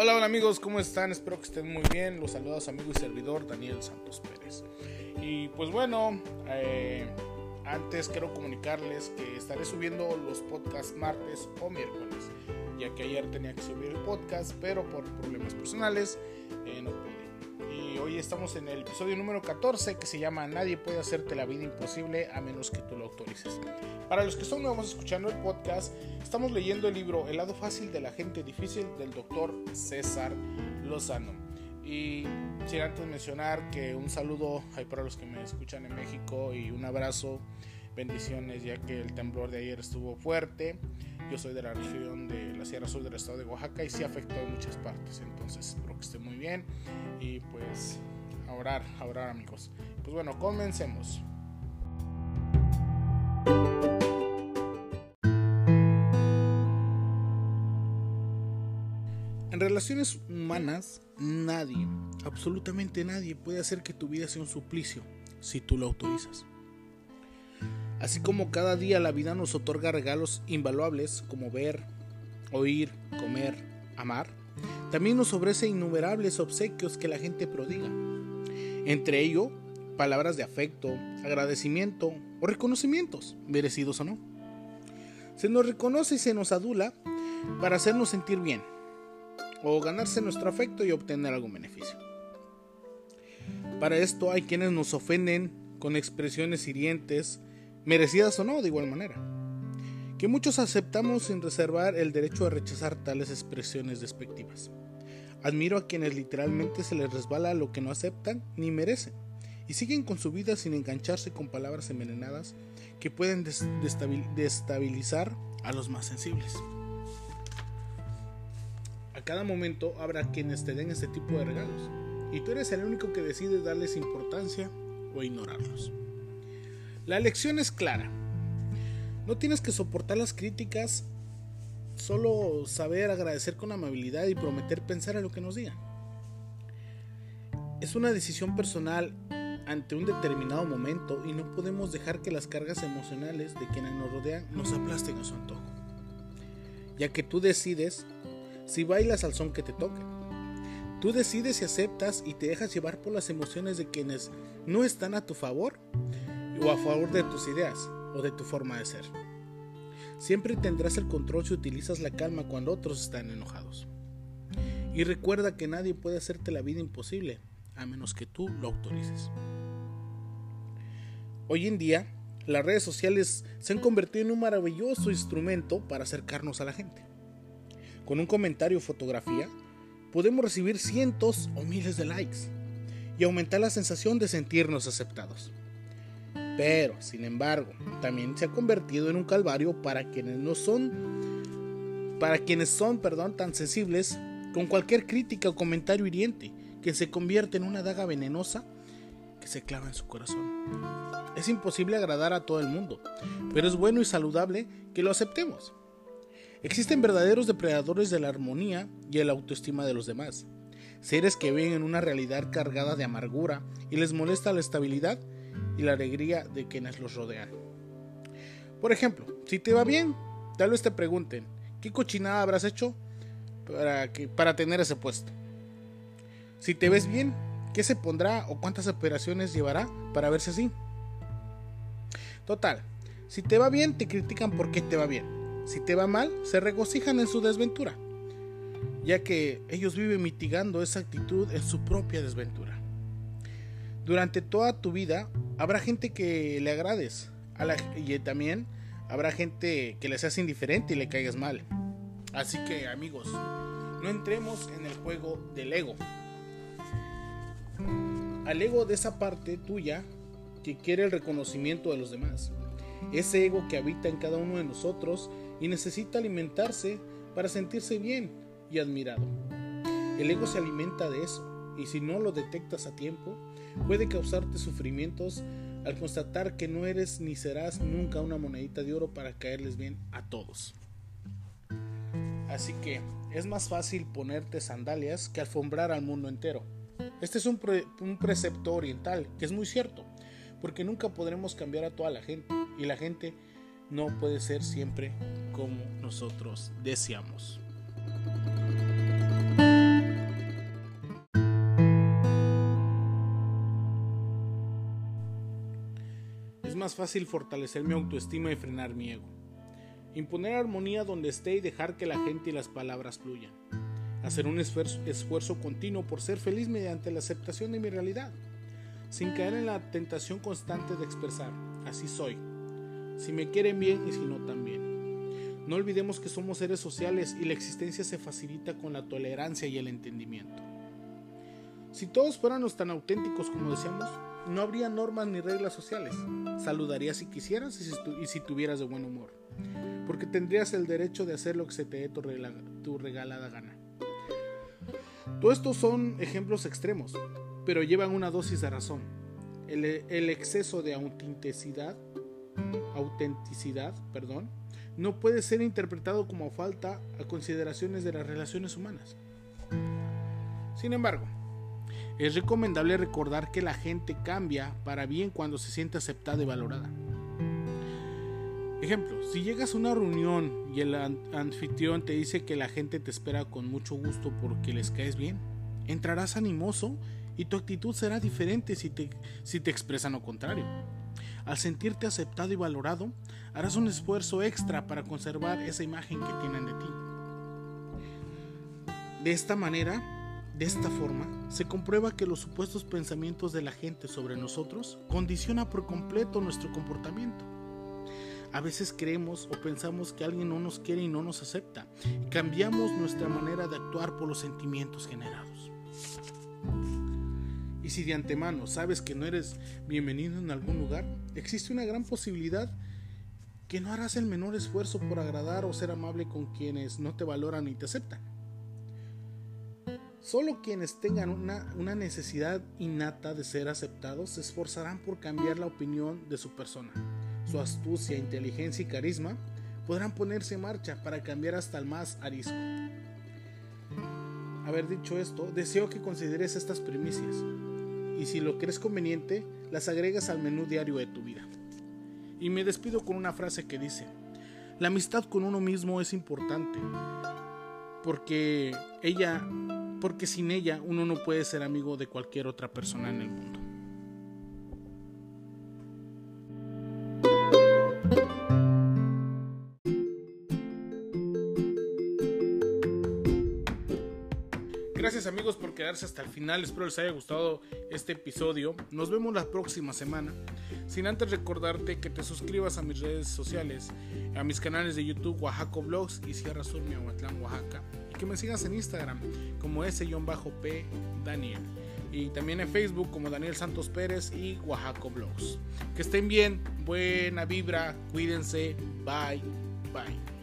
Hola, hola amigos, ¿cómo están? Espero que estén muy bien. Los saludos amigo y servidor Daniel Santos Pérez. Y pues bueno, eh, antes quiero comunicarles que estaré subiendo los podcasts martes o miércoles, ya que ayer tenía que subir el podcast, pero por problemas personales eh, no pude estamos en el episodio número 14 que se llama Nadie puede hacerte la vida imposible a menos que tú lo autorices. Para los que son nuevos escuchando el podcast, estamos leyendo el libro El lado fácil de la gente difícil del doctor César Lozano. Y sin antes mencionar que un saludo hay para los que me escuchan en México y un abrazo, bendiciones ya que el temblor de ayer estuvo fuerte. Yo soy de la región de la Sierra Sur del estado de Oaxaca y sí afectó en muchas partes. Entonces espero que esté muy bien y pues a orar, a orar amigos. Pues bueno, comencemos. En relaciones humanas, nadie, absolutamente nadie puede hacer que tu vida sea un suplicio si tú lo autorizas. Así como cada día la vida nos otorga regalos invaluables como ver, oír, comer, amar, también nos ofrece innumerables obsequios que la gente prodiga. Entre ello, palabras de afecto, agradecimiento o reconocimientos, merecidos o no. Se nos reconoce y se nos adula para hacernos sentir bien o ganarse nuestro afecto y obtener algún beneficio. Para esto hay quienes nos ofenden con expresiones hirientes merecidas o no, de igual manera. Que muchos aceptamos sin reservar el derecho a rechazar tales expresiones despectivas. Admiro a quienes literalmente se les resbala lo que no aceptan ni merecen y siguen con su vida sin engancharse con palabras envenenadas que pueden destabilizar a los más sensibles. A cada momento habrá quienes te den este tipo de regalos y tú eres el único que decide darles importancia o ignorarlos. La lección es clara. No tienes que soportar las críticas, solo saber agradecer con amabilidad y prometer pensar en lo que nos digan. Es una decisión personal ante un determinado momento y no podemos dejar que las cargas emocionales de quienes nos rodean nos aplasten a su antojo. Ya que tú decides si bailas al son que te toque. Tú decides si aceptas y te dejas llevar por las emociones de quienes no están a tu favor o a favor de tus ideas o de tu forma de ser. Siempre tendrás el control si utilizas la calma cuando otros están enojados. Y recuerda que nadie puede hacerte la vida imposible a menos que tú lo autorices. Hoy en día, las redes sociales se han convertido en un maravilloso instrumento para acercarnos a la gente. Con un comentario o fotografía, podemos recibir cientos o miles de likes y aumentar la sensación de sentirnos aceptados. Pero, sin embargo, también se ha convertido en un calvario para quienes no son, para quienes son, perdón, tan sensibles con cualquier crítica o comentario hiriente que se convierte en una daga venenosa que se clava en su corazón. Es imposible agradar a todo el mundo, pero es bueno y saludable que lo aceptemos. Existen verdaderos depredadores de la armonía y el autoestima de los demás, seres que ven en una realidad cargada de amargura y les molesta la estabilidad y la alegría de quienes los rodean. Por ejemplo, si te va bien, tal vez te pregunten, ¿qué cochinada habrás hecho para, que, para tener ese puesto? Si te ves bien, ¿qué se pondrá o cuántas operaciones llevará para verse así? Total, si te va bien, te critican porque te va bien. Si te va mal, se regocijan en su desventura, ya que ellos viven mitigando esa actitud en su propia desventura. Durante toda tu vida habrá gente que le agrades y también habrá gente que le seas indiferente y le caigas mal. Así que amigos, no entremos en el juego del ego. Al ego de esa parte tuya que quiere el reconocimiento de los demás. Ese ego que habita en cada uno de nosotros y necesita alimentarse para sentirse bien y admirado. El ego se alimenta de eso y si no lo detectas a tiempo, puede causarte sufrimientos al constatar que no eres ni serás nunca una monedita de oro para caerles bien a todos. Así que es más fácil ponerte sandalias que alfombrar al mundo entero. Este es un, precepto oriental que es muy cierto, porque nunca podremos cambiar a toda la gente y la gente no puede ser siempre como nosotros deseamos. Más fácil fortalecer mi autoestima y frenar mi ego. Imponer armonía donde esté y dejar que la gente y las palabras fluyan. Hacer un esfuerzo, continuo por ser feliz mediante la aceptación de mi realidad, sin caer en la tentación constante de expresar, así soy, si me quieren bien y si no también. No olvidemos que somos seres sociales y la existencia se facilita con la tolerancia y el entendimiento. Si todos fuéramos tan auténticos como decíamos, no habría normas ni reglas sociales. Saludarías si quisieras y si, tuvieras de buen humor, porque tendrías el derecho de hacer lo que se te dé tu, regalada gana. Todos estos son ejemplos extremos, pero llevan una dosis de razón. El, el exceso de autenticidad, autenticidad, perdón, no puede ser interpretado como falta a consideraciones de las relaciones humanas. Sin embargo, es recomendable recordar que la gente cambia para bien cuando se siente aceptada y valorada. Ejemplo, si llegas a una reunión y el anfitrión te dice que la gente te espera con mucho gusto porque les caes bien, entrarás animoso y tu actitud será diferente si te, si te expresan lo contrario. Al sentirte aceptado y valorado, harás un esfuerzo extra para conservar esa imagen que tienen de ti. De esta manera, de esta forma, se comprueba que los supuestos pensamientos de la gente sobre nosotros condiciona por completo nuestro comportamiento. A veces creemos o pensamos que alguien no nos quiere y no nos acepta. cambiamos nuestra manera de actuar por los sentimientos generados. Y si de antemano sabes que no eres bienvenido en algún lugar, existe una gran posibilidad que no harás el menor esfuerzo por agradar o ser amable con quienes no te valoran y te aceptan. Solo quienes tengan una, una, necesidad innata de ser aceptados se esforzarán por cambiar la opinión de su persona. Su astucia, inteligencia y carisma podrán ponerse en marcha para cambiar hasta el más arisco. Haber dicho esto, deseo que consideres estas primicias y si lo crees conveniente, las agregas al menú diario de tu vida. Y me despido con una frase que dice, la amistad con uno mismo es importante, porque ella, porque sin ella uno no puede ser amigo de cualquier otra persona en el mundo. Gracias amigos por quedarse hasta el final. Espero les haya gustado este episodio. Nos vemos la próxima semana. Sin antes recordarte que te suscribas a mis redes sociales, a mis canales de YouTube Oaxaco Blogs y Sierra Sur Miahuatlán, Oaxaca. Que me sigas en Instagram como ese-p Daniel. Y también en Facebook como Daniel Santos Pérez y Oaxaco Blogs. Que estén bien, buena vibra, cuídense, bye, bye.